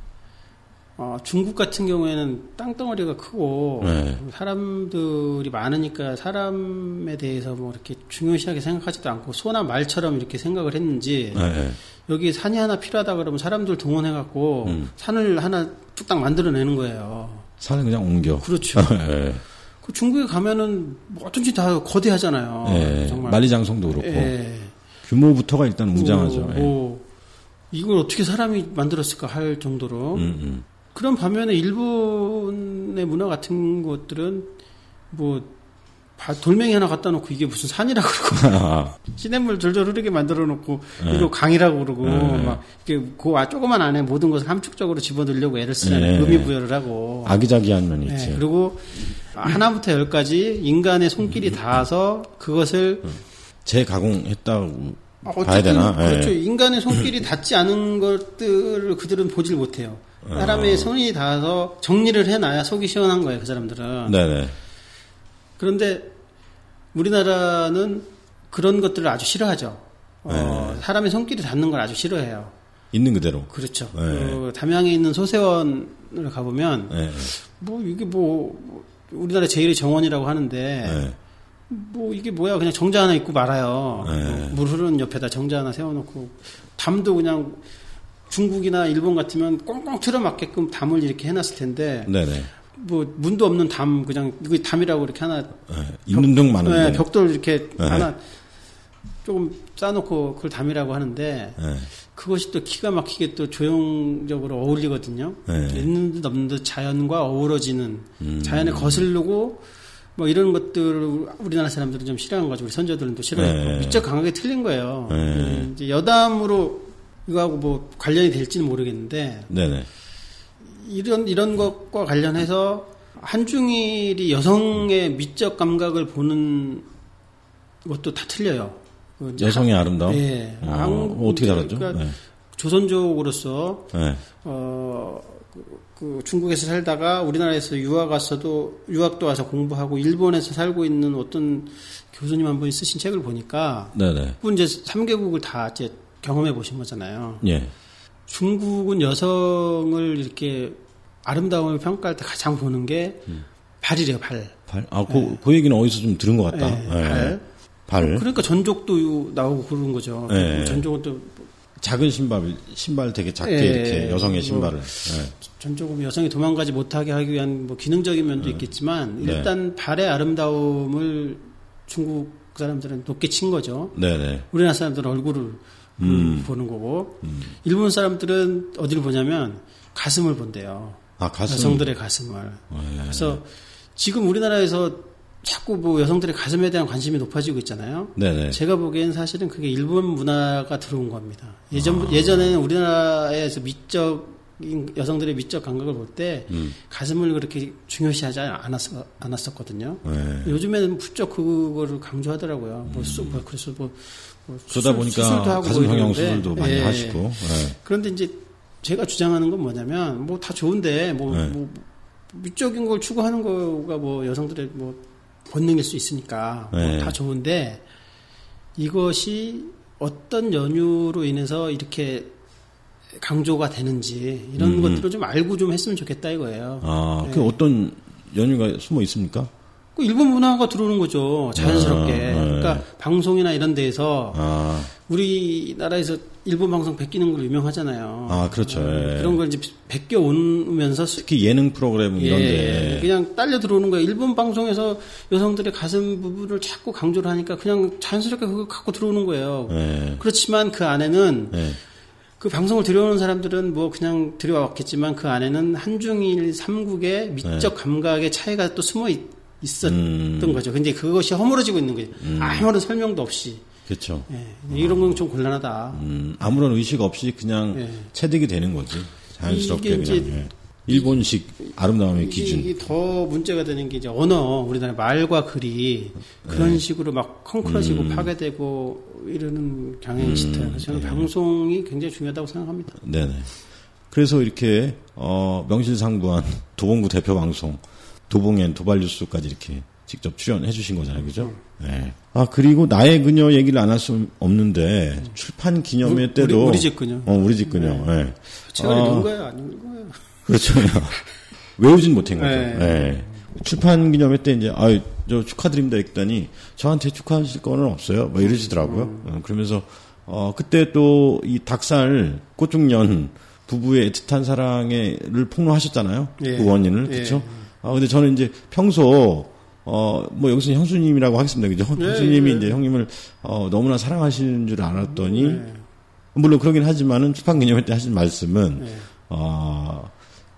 B: 어, 중국 같은 경우에는 땅덩어리가 크고 네. 사람들이 많으니까 사람에 대해서 뭐 이렇게 중요시하게 생각하지도 않고 소나 말처럼 이렇게 생각을 했는지 네. 네. 여기 산이 하나 필요하다 그러면 사람들 동원해 갖고 음. 산을 하나 뚝딱 만들어내는 거예요.
A: 산을 그냥 옮겨.
B: 그렇죠. 예. 그 중국에 가면은 뭐 어쩐지 다 거대하잖아요. 예.
A: 정말 만리장성도 그렇고 예. 규모부터가 일단 웅장하죠. 뭐, 예. 뭐
B: 이걸 어떻게 사람이 만들었을까 할 정도로. 음, 음. 그런 반면에 일본의 문화 같은 것들은 뭐 돌멩이 하나 갖다 놓고 이게 무슨 산이라고 그러고 아. 시냇물 졸졸 흐르게 만들어 놓고 네. 이거 강이라고 그러고 네. 막 이게 그 조그만 안에 모든 것을 함축적으로 집어넣으려고 애를 쓰는 의미 네. 부여를 하고
A: 아기자기한 면이 네. 있지.
B: 그리고 하나부터 열까지 인간의 손길이 닿아서 그것을 음.
A: 재가공했다고 아, 봐야 되나? 네. 그렇죠.
B: 인간의 손길이 닿지 않은 것들을 그들은 보질 못해요. 사람의 아. 손이 닿아서 정리를 해놔야 속이 시원한 거예요. 그 사람들은. 네네. 그런데 우리나라는 그런 것들을 아주 싫어하죠. 어, 네. 사람의 손길이 닿는 걸 아주 싫어해요.
A: 있는 그대로.
B: 그렇죠. 네. 그 담양에 있는 소세원을 가보면 네. 뭐 이게 뭐 우리나라 제일의 정원이라고 하는데 네. 뭐 이게 뭐야 그냥 정자 하나 입고 말아요. 네. 뭐물 흐르는 옆에다 정자 하나 세워놓고 담도 그냥 중국이나 일본 같으면 꽁꽁 틀어막게끔 담을 이렇게 해놨을 텐데 네네. 네. 뭐 문도 없는 담 그냥 이거 담이라고 이렇게 하나 네,
A: 있는 벽, 많은 네,
B: 예, 벽돌 이렇게 네. 하나 조금 쌓아놓고 그걸 담이라고 하는데 네. 그것이 또 키가 막히게 또 조형적으로 어울리거든요. 있는 듯 없는 듯 자연과 어우러지는 음. 자연에 거슬르고 뭐 이런 것들을 우리나라 사람들은 좀 싫어한 거죠. 우리 선조들은 또 싫어했고 미적 강하게 틀린 거예요. 음, 이제 여담으로 이거하고 뭐 관련이 될지는 모르겠는데 네네. 이런 이런 것과 관련해서 한중일이 여성의 미적 감각을 보는 것도 다 틀려요.
A: 그 여성의 아름다움. 네. 어, 한, 어떻게 다르죠? 그러니까
B: 네. 조선족으로서 네. 어, 그, 그 중국에서 살다가 우리나라에서 유학 왔어도 유학도 와서 공부하고 일본에서 살고 있는 어떤 교수님 한 분이 쓰신 책을 보니까 네네. 네. 이제 3개국을 다 이제 경험해 보신 거잖아요. 예. 중국은 여성을 이렇게 아름다움을 평가할 때 가장 보는 게 음. 발이래요, 발.
A: 발? 아, 그, 네. 그 얘기는 어디서 좀 들은 것 같다. 네, 네. 발. 발.
B: 그러니까 전족도 나오고 그런 거죠. 네. 그 전족은 또 뭐
A: 작은 신발, 신발 되게 작게 예, 이렇게 여성의 뭐 신발을. 뭐, 예.
B: 전족은 여성이 도망가지 못하게 하기 위한 뭐 기능적인 면도 예. 있겠지만 일단 발의 아름다움을 중국 사람들은 높게 친 거죠. 네네. 우리나라 사람들은 얼굴을 음. 보는 거고 음. 일본 사람들은 어디를 보냐면 가슴을 본대요. 아, 가슴. 여성들의 가슴을. 네. 그래서 지금 우리나라에서 자꾸 뭐 여성들의 가슴에 대한 관심이 높아지고 있잖아요. 네네. 제가 보기엔 사실은 그게 일본 문화가 들어온 겁니다. 아. 예전 아. 예전에는 우리나라에서 그 미적 여성들의 미적 감각을 볼때 음. 가슴을 그렇게 중요시하지 않았, 않았었거든요. 네. 요즘에는 부쩍 그거를 강조하더라고요. 음. 뭐, 쑥, 뭐
A: 그래서 뭐 그러다 보니까 가슴 성형 수술도 많이 예. 하시고. 예.
B: 그런데 이제 제가 주장하는 건 뭐냐면 뭐 다 좋은데 뭐, 예. 뭐 미적인 걸 추구하는 거가 뭐 여성들의 뭐 본능일 수 있으니까 뭐다 예. 좋은데 이것이 어떤 연유로 인해서 이렇게 강조가 되는지 이런 음. 것들을 좀 알고 좀 했으면 좋겠다 이거예요. 아,
A: 예. 그 어떤 연유가 숨어 있습니까?
B: 그 일본 문화가 들어오는 거죠. 자연스럽게. 아, 아 그러니까 네. 방송이나 이런 데에서 아. 우리나라에서 일본 방송 베끼는 걸 유명하잖아요.
A: 아, 그렇죠. 네.
B: 그런 걸 이제 베껴 오면서
A: 특히 예능 프로그램 이런 예, 데
B: 그냥 딸려 들어오는 거예요. 일본 방송에서 여성들의 가슴 부분을 자꾸 강조를 하니까 그냥 자연스럽게 그걸 갖고 들어오는 거예요. 네. 그렇지만 그 안에는 그 방송을 들여오는 사람들은 뭐 그냥 들여왔겠지만 그 안에는 한중일 삼국의 미적 감각의 차이가 또 숨어 있 있었던 음. 거죠. 근데 그것이 허물어지고 있는 거죠. 음. 아무런 설명도 없이.
A: 그렇죠. 예,
B: 이런 건 좀 곤란하다. 음,
A: 아무런 의식 없이 그냥 예. 체득이 되는 거지. 자연스럽게 그냥. 예. 일본식 아름다움의
B: 이게,
A: 기준. 이게
B: 더 문제가 되는 게 이제 언어, 우리나라 말과 글이 그런 네. 식으로 막 컹클어지고 음. 파괴되고 이러는 경향이 짙어요. 음, 저는 네. 방송이 굉장히 중요하다고 생각합니다. 네네.
A: 그래서 이렇게 어, 명실상부한 도봉구 대표 방송 도봉엔 도발뉴스까지 이렇게 직접 출연해 주신 거잖아요, 그죠? 음. 네. 아 그리고 나의 그녀 얘기를 안 할 수 없는데 출판 기념회 때도
B: 우리, 우리, 집 그녀,
A: 어 우리 집 그녀, 네. 네. 예.
B: 제가 아, 누군가요, 아닌
A: 거예요? 그렇죠. 외우진 못한 거죠. 네. 네. 출판 기념회 때 이제 아저 축하드립니다 했더니 저한테 축하하실 거는 없어요. 뭐 이러시더라고요. 음. 어, 그러면서 어 그때 또 이 닭살 꽃중년 부부의 애틋한 사랑을 폭로하셨잖아요. 예. 그 원인을 그렇죠. 아, 근데 저는 이제 평소 어, 뭐 여기서 형수님이라고 하겠습니다. 그죠? 네, 형수님이 네. 이제 형님을 어, 너무나 사랑하시는 줄 알았더니 네. 물론 그러긴 하지만은 출판 기념회 때 하신 말씀은 네. 어,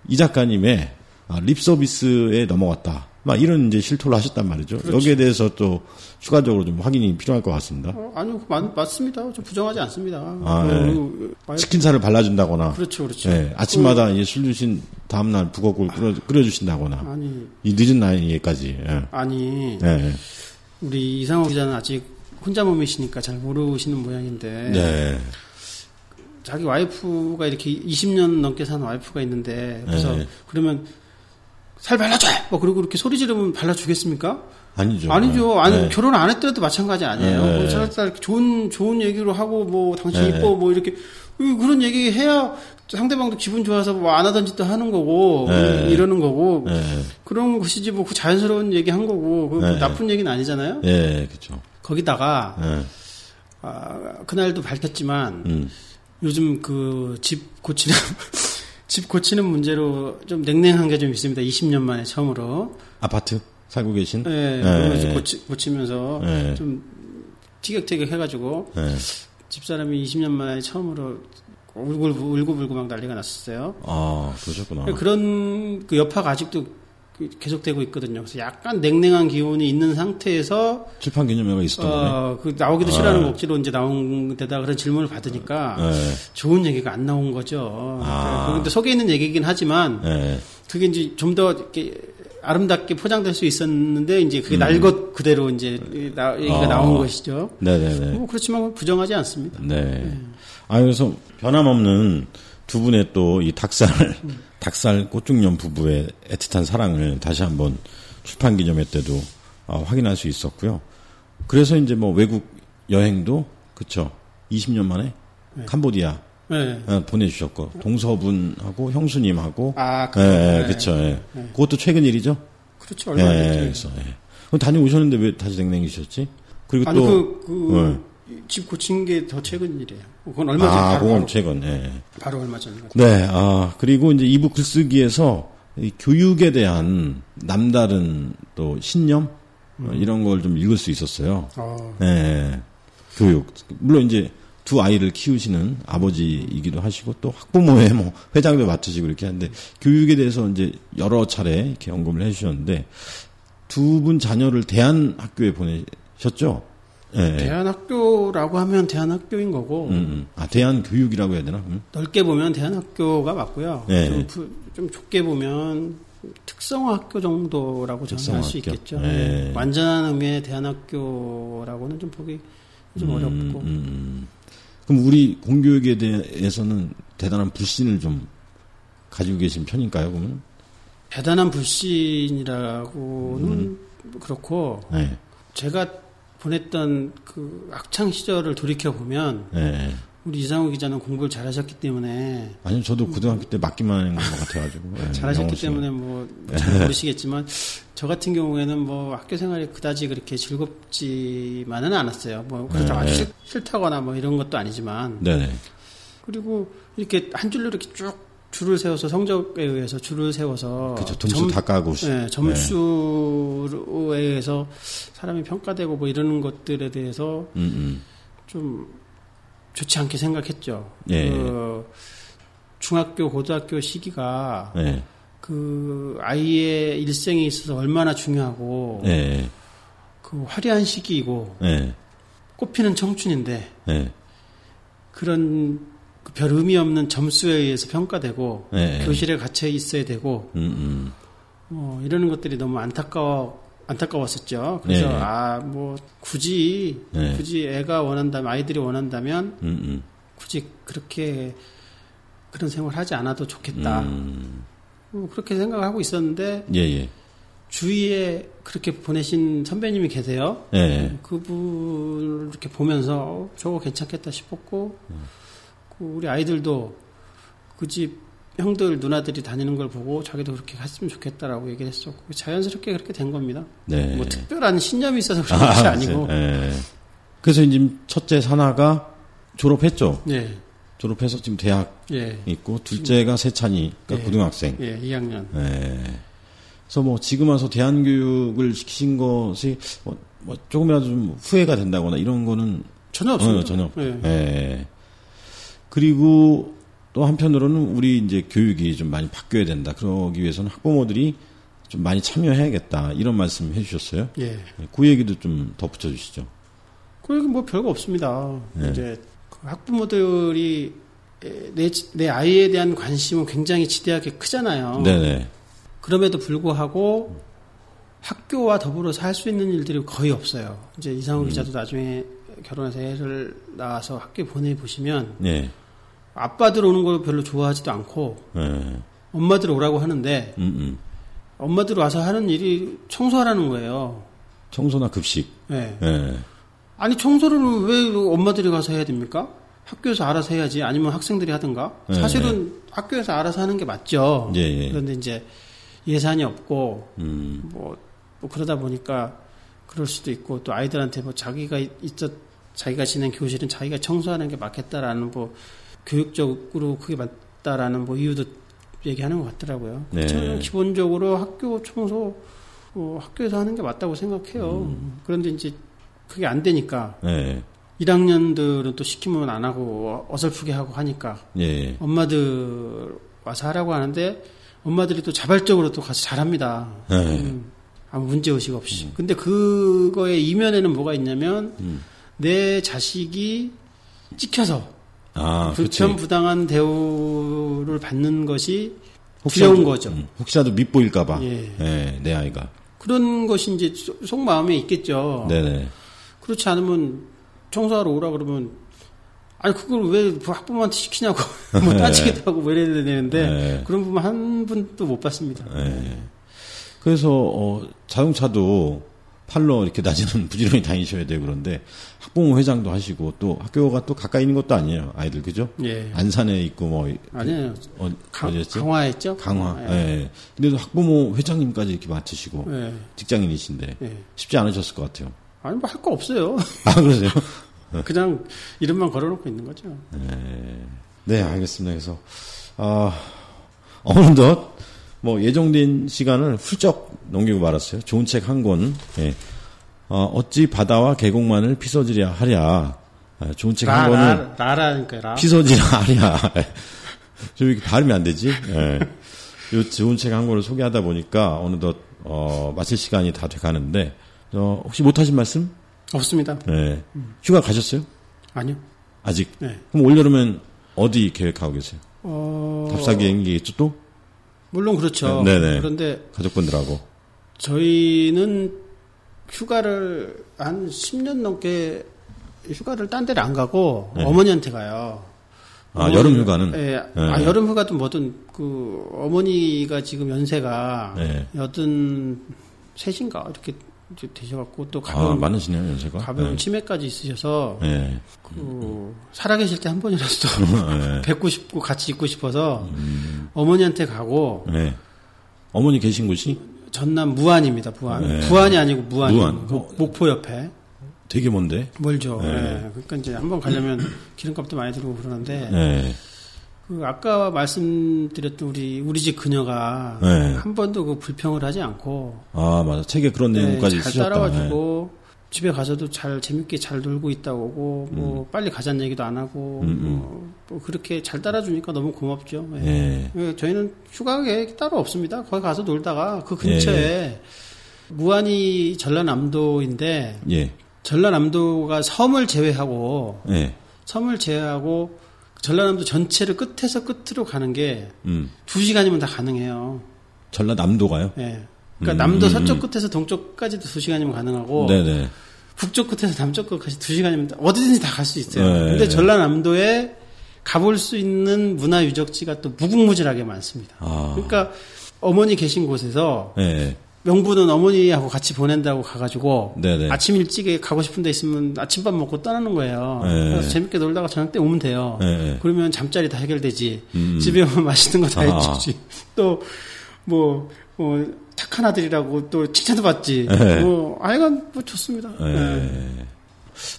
A: 이 작가님의 아, 립 서비스에 넘어갔다. 막 이런 이제 실토를 하셨단 말이죠. 그렇지. 여기에 대해서 또 추가적으로 좀 확인이 필요할 것 같습니다. 어,
B: 아니요, 그 맞, 습니다저 부정하지 않습니다. 아, 네.
A: 치킨살을 발라준다거나. 그렇죠, 그렇죠. 네, 아침마다 그, 술 주신 다음날 북어국을 아. 끓여, 끓여주신다거나. 아니. 이 늦은 나이에까지. 예.
B: 아니. 네. 우리 이상호 기자는 아직 혼자 몸이시니까 잘 모르시는 모양인데. 네. 자기 와이프가 이렇게 20년 넘게 산 와이프가 있는데 그래서 네. 그러면 살 발라줘! 뭐 그리고 이렇게 소리 지르면 발라주겠습니까?
A: 아니죠.
B: 아니죠. 아니 네. 결혼 안 했더라도 마찬가지 아니에요. 네. 뭐 이렇게 좋은 좋은 얘기로 하고 뭐 당신 네. 이뻐 뭐 이렇게 그, 그런 얘기 해야 상대방도 기분 좋아서 뭐 안 하던 짓도 하는 거고 네. 음, 이러는 거고 네. 그런 것이지 뭐 그 자연스러운 얘기 한 거고 그 뭐 네. 나쁜 얘기는 아니잖아요. 예, 네, 그죠 거기다가 아, 그날도 밝혔지만 음. 요즘 그 집 고치는 집 고치는 문제로 좀 냉랭한 게 좀 있습니다. 20년 만에 처음으로.
A: 아파트 살고 계신?
B: 네. 네. 고치, 고치면서 네. 좀 티격태격 해가지고 네. 집사람이 20년 만에 처음으로 울고 불고 막 난리가 났었어요. 아 그러셨구나. 그러니까 그런 그 여파가 아직도 계속되고 있거든요. 그래서 약간 냉랭한 기운이 있는 상태에서
A: 출판 기념회가 있었던 어,
B: 거네. 그 나오기도 싫어하는 아. 목지로 이제 나온 데다 그런 질문을 받으니까 네. 좋은 얘기가 안 나온 거죠. 아. 네, 그런데 속에 있는 얘기긴 하지만 네. 그게 이제 좀더 이렇게 아름답게 포장될 수 있었는데 이제 그게 음. 날것 그대로 이제 나, 얘기가 아. 나온 것이죠. 네네네. 네, 네. 뭐 그렇지만 부정하지 않습니다. 네. 네.
A: 아 그래서 변함없는 두 분의 또 이닭살을 음. 닭살 꽃중년 부부의 애틋한 사랑을 다시 한번 출판 기념회 때도 어, 확인할 수 있었고요. 그래서 이제 뭐 외국 여행도 그쵸 20년 만에 네. 캄보디아 네. 어, 보내주셨고 동서분하고 형수님하고 아그 그렇죠. 예, 예, 네. 그쵸 예. 네. 그것도 최근 일이죠. 그렇죠. 얼마 전에 예, 예, 그래서 예. 다녀오셨는데 왜 다시 냉랭이셨지?
B: 그리고 아니, 또 그, 그... 네. 집 고친 게 더 최근 일이에요. 그건 얼마 전에 아, 바로, 그건
A: 최근. 예.
B: 바로 얼마 전에.
A: 네. 아 그리고 이제 이부 글쓰기에서 이 교육에 대한 남다른 또 신념 어, 음. 어, 이런 걸 좀 읽을 수 있었어요. 아. 네, 교육 물론 이제 두 아이를 키우시는 아버지이기도 하시고 또 학부모의 뭐 회장도 맡으시고 이렇게 하는데 교육에 대해서 이제 여러 차례 이렇게 언급을 해주셨는데 두 분 자녀를 대한 학교에 보내셨죠?
B: 네. 예, 예. 대한학교라고 하면 대한학교인 거고. 음, 음.
A: 아 대한교육이라고 해야 되나? 그
B: 넓게 보면 대한학교가 맞고요. 네. 좀, 부, 좀 좁게 보면 특성화 학교 정도라고 정의할 수 있겠죠. 네. 완전한 의미의 대한학교라고는 좀 보기 좀 음, 어렵고.
A: 음, 그럼 우리 공교육에 대해서는 대단한 불신을 좀 가지고 계신 편인가요? 그러면?
B: 대단한 불신이라고는 그렇고 네. 제가 보냈던 그 악창 시절을 돌이켜 보면 네. 예. 우리 이상우 기자는 공부를 잘하셨기 때문에
A: 아니요 저도 고등학교 때 맞기만 한 것 같아가지고
B: 네, 잘하셨기 때문에 뭐잘 예. 모르시겠지만 저 같은 경우에는 뭐 학교 생활이 그다지 그렇게 즐겁지만은 않았어요 뭐 그렇다고 네. 아주 싫, 싫다거나 뭐 이런 것도 아니지만 네. 그리고 이렇게 한 줄로 이렇게 쭉 줄을 세워서 성적에 의해서 줄을 세워서
A: 그쵸, 점수 점, 다 까고 네,
B: 점수에 네. 의해서 사람이 평가되고 뭐 이러는 것들에 대해서 음음. 음. 좀 좋지 않게 생각했죠. 예, 예. 그 중학교 고등학교 시기가 예. 그 아이의 일생에 있어서 얼마나 중요하고 예. 그 화려한 시기이고 예. 꽃피는 청춘인데 예. 그런 별 의미 없는 점수에 의해서 평가되고 네. 교실에 갇혀 있어야 되고 음, 음. 뭐 이러는 것들이 너무 안타까워 안타까웠었죠. 그래서 네. 아뭐 굳이 네. 굳이 애가 원한다면 아이들이 원한다면 음, 음. 굳이 그렇게 그런 생활 하지 않아도 좋겠다. 뭐 그렇게 생각을 하고 있었는데 예, 예. 주위에 그렇게 보내신 선배님이 계세요. 예, 예. 네, 그분 을 이렇게 보면서 어, 저거 괜찮겠다 싶었고. 음. 그 우리 아이들도 그 집 형들 누나들이 다니는 걸 보고 자기도 그렇게 갔으면 좋겠다라고 얘기를 했었고 자연스럽게 그렇게 된 겁니다. 네. 뭐 특별한 신념이 있어서 그런 아, 것이 아, 아니고. 네.
A: 그래서 이제 첫째 사나가 졸업했죠. 네. 졸업해서 지금 대학 예. 있고 둘째가 세찬이 그러니까 예. 고등학생. 예,
B: 2학년.
A: 예. 그래서 뭐 지금 와서 대안 교육을 시키신 것이 뭐, 뭐 조금이라도 좀 후회가 된다거나 이런 거는
B: 전혀 없어요
A: 전혀. 예. 예. 그리고 또 한편으로는 우리 이제 교육이 좀 많이 바뀌어야 된다. 그러기 위해서는 학부모들이 좀 많이 참여해야겠다. 이런 말씀 해주셨어요. 예. 그 얘기도 좀 덧붙여 주시죠.
B: 그 얘기 뭐 별거 없습니다. 예. 이제 그 학부모들이 내, 내 아이에 대한 관심은 굉장히 지대하게 크잖아요. 네네. 그럼에도 불구하고 학교와 더불어살 수 있는 일들이 거의 없어요. 이제 이상우 음. 기자도 나중에 결혼해서 애를 낳아서 학교 보내보시면 네. 아빠들 오는 걸 별로 좋아하지도 않고 네. 엄마들 오라고 하는데 음음. 음. 엄마들 와서 하는 일이 청소하라는 거예요.
A: 청소나 급식. 네. 네.
B: 아니 청소를 왜 엄마들이 가서 해야 됩니까? 학교에서 알아서 해야지 아니면 학생들이 하든가 네, 사실은 네. 학교에서 알아서 하는 게 맞죠. 예, 예, 그런데 이제 예산이 없고 음. 뭐, 뭐, 그러다 보니까 그럴 수도 있고 또 아이들한테 뭐 자기가 있어 자기가 지낸 교실은 자기가 청소하는 게 맞겠다라는 뭐 교육적으로 크게 맞다라는 뭐 이유도 얘기하는 것 같더라고요. 네. 저는 기본적으로 학교 청소 어, 학교에서 하는 게 맞다고 생각해요. 음. 그런데 이제 그게 안 되니까 네. 1학년들은 또 시키면 안 하고 어설프게 하고 하니까 네. 엄마들 와서 하라고 하는데 엄마들이 또 자발적으로 또 가서 잘합니다. 네. 음, 아무 문제 의식 없이. 음. 근데 그거의 이면에는 뭐가 있냐면 음. 내 자식이 찍혀서 아, 불편부당한 대우를 받는 것이 혹시라도, 거죠. 음,
A: 혹시라도 밉보일까봐. 예. 예, 내 아이가.
B: 그런 것이 이제 속마음에 있겠죠. 네네. 그렇지 않으면 청소하러 오라 그러면 아니 그걸 왜 학부모한테 시키냐고 뭐 네. 따지기도 하고 뭐 이래야 되는데 네. 그런 부분 한 분도 못 봤습니다. 네.
A: 그래서 어, 자동차도 팔로 이렇게 낮에는 부지런히 다니셔야 되고 그런데 학부모 회장도 하시고 또 학교가 또 가까이 있는 것도 아니에요 아이들 그죠? 예. 안산에 있고 뭐
B: 아니에요. 어, 강, 강화했죠.
A: 강화. 예. 예. 근데도 학부모 회장님까지 이렇게 맡으시고 예. 직장인이신데 예. 쉽지 않으셨을 것 같아요.
B: 아니 뭐 할 거 없어요.
A: 아 그러세요?
B: 그냥 이름만 걸어놓고 있는 거죠. 네,
A: 네 알겠습니다. 그래서 어, 어느덧 뭐 예정된 시간을 훌쩍 넘기고 말았어요. 좋은 책 한 권. 예. 어, 어찌 바다와 계곡만을 피서지랴 하랴. 예, 좋은 책 한 권을
B: 나라니까
A: 피서지랴 하랴. 예. 좀 이렇게 발음이 안 되지? 예. 요 좋은 책 한 권을 소개하다 보니까 어느덧 어, 마칠 시간이 다 돼 가는데 어, 혹시 못 하신 말씀?
B: 없습니다.
A: 네. 휴가 가셨어요?
B: 아니요.
A: 아직. 네. 그럼 올 여름엔 어디 계획하고 계세요? 어... 답사기 행기 또?
B: 물론 그렇죠. 네, 네 그런데
A: 가족분들하고
B: 저희는 휴가를 한 10년 넘게 휴가를 딴 데를 안 가고 네. 어머니한테 가요.
A: 아, 어 여름 휴가는? 예.
B: 네. 아, 여름 휴가든 뭐든 그 어머니가 지금 연세가 네. 여든 셋인가 이렇게 되셔갖고 또
A: 아, 가벼운 아, 많으시네요
B: 연세가 가벼운
A: 네.
B: 치매까지 있으셔서 네. 그 살아계실 때 한 번이라도 네. 뵙고 싶고 같이 있고 싶어서 음. 어머니한테 가고
A: 네. 어머니 계신 곳이
B: 전남 무안입니다 무안 부안이 아니고 무안, 무안. 그 목, 포 옆에
A: 되게 먼데
B: 멀죠 그러니까 이제 한번 가려면 기름값도 많이 들고 그러는데 그 아까 말씀드렸던 우리 우리 집 그녀가 네. 한 번도 그 불평을 하지 않고
A: 아 맞아 책에 그런 네, 내용까지 네, 잘
B: 쓰셨다. 따라와주고 네. 집에 가서도 잘 재밌게 잘 놀고 있다고 하고 뭐 음. 빨리 가자는 얘기도 안 하고 음, 음. 뭐, 뭐, 그렇게 잘 따라주니까 너무 고맙죠. 예. 예. 예 저희는 휴가 계획 따로 없습니다. 거기 가서 놀다가 그 근처에 예. 예. 무안이 전라남도인데 예. 전라남도가 섬을 제외하고 예. 섬을 제외하고 전라남도 전체를 끝에서 끝으로 가는 게2 음. 시간이면 다 가능해요.
A: 전라남도가요? 네.
B: 그러니까 음, 남도 음, 서쪽 끝에서 동쪽 까지도 2 시간이면 가능하고 네네. 북쪽 끝에서 남쪽 끝까지 2 시간이면 어디든지 다 갈 수 있어요. 네. 근데 전라남도에 가볼 수 있는 문화 유적지가 또 무궁무진하게 많습니다. 아. 그러니까 어머니 계신 곳에서 네. 명부는 어머니하고 같이 보낸다고 가가지고 네네. 아침 일찍에 가고 싶은 데 있으면 아침밥 먹고 떠나는 거예요. 네. 그래서 재밌게 놀다가 저녁 때 오면 돼요. 네. 그러면 잠자리 다 해결되지. 음. 음. 집에 오면 맛있는 거다 아. 해주지. 또뭐뭐 어, 착한 아들이라고 또 칭찬도 받지. 네. 뭐 아이가 뭐 좋습니다. 네.
A: 네.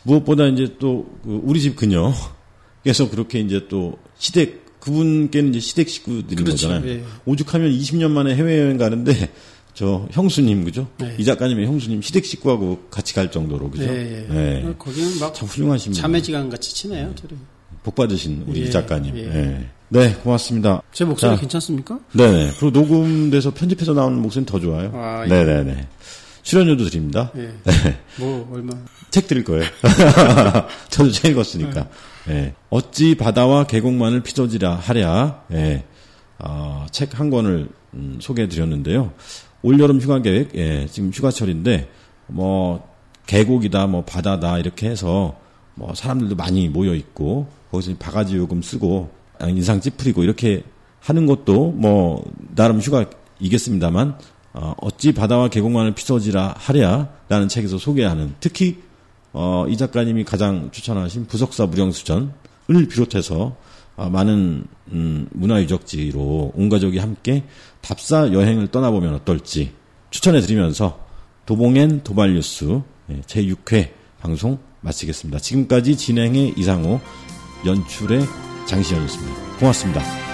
A: 무엇보다 이제 또그 우리 집 그녀께서 그렇게 이제 또 시댁 그분께는 이제 시댁 식구들인 그렇죠.
B: 거잖아요. 예.
A: 오죽하면 20년 만에 해외여행 가는데 저 형수님 그죠? 네. 이 작가님의 형수님 시댁 식구하고 같이 갈 정도로 그죠? 네,
B: 네. 네. 거기는 막참 훌륭하신 자매지간 같이 치네요, 둘이.
A: 복 받으신 우리 예, 이 작가님. 예. 네. 네, 고맙습니다.
B: 제 목소리 자, 괜찮습니까?
A: 네, 네, 그리고 녹음돼서 편집해서 나오는 목소리는 더 좋아요. 아, 예. 네, 네, 네. 출연료도 드립니다. 예. 네. 뭐 얼마? 책 드릴 거예요. 저도 책 읽었으니까. 예. 어찌 바다와 계곡만을 피조지라 하랴. 예. 어, 아, 책 한 권을 음, 소개해 드렸는데요. 올여름 휴가 계획, 예, 지금 휴가철인데 뭐 계곡이다, 뭐 바다다 이렇게 해서 뭐 사람들도 많이 모여 있고 거기서 바가지 요금 쓰고 인상 찌푸리고 이렇게 하는 것도 뭐 나름 휴가이겠습니다만 어, 어찌 바다와 계곡만을 피서지라 하랴라는 책에서 소개하는 특히 어, 이 작가님이 가장 추천하신 부석사 무령수전을 비롯해서 어, 많은 음, 문화유적지로 온 가족이 함께 답사 여행을 떠나보면 어떨지 추천해드리면서 도봉엔 도발뉴스 예, 제6회 방송 마치겠습니다. 지금까지 진행의 이상호, 연출의 장시현이었습니다. 고맙습니다.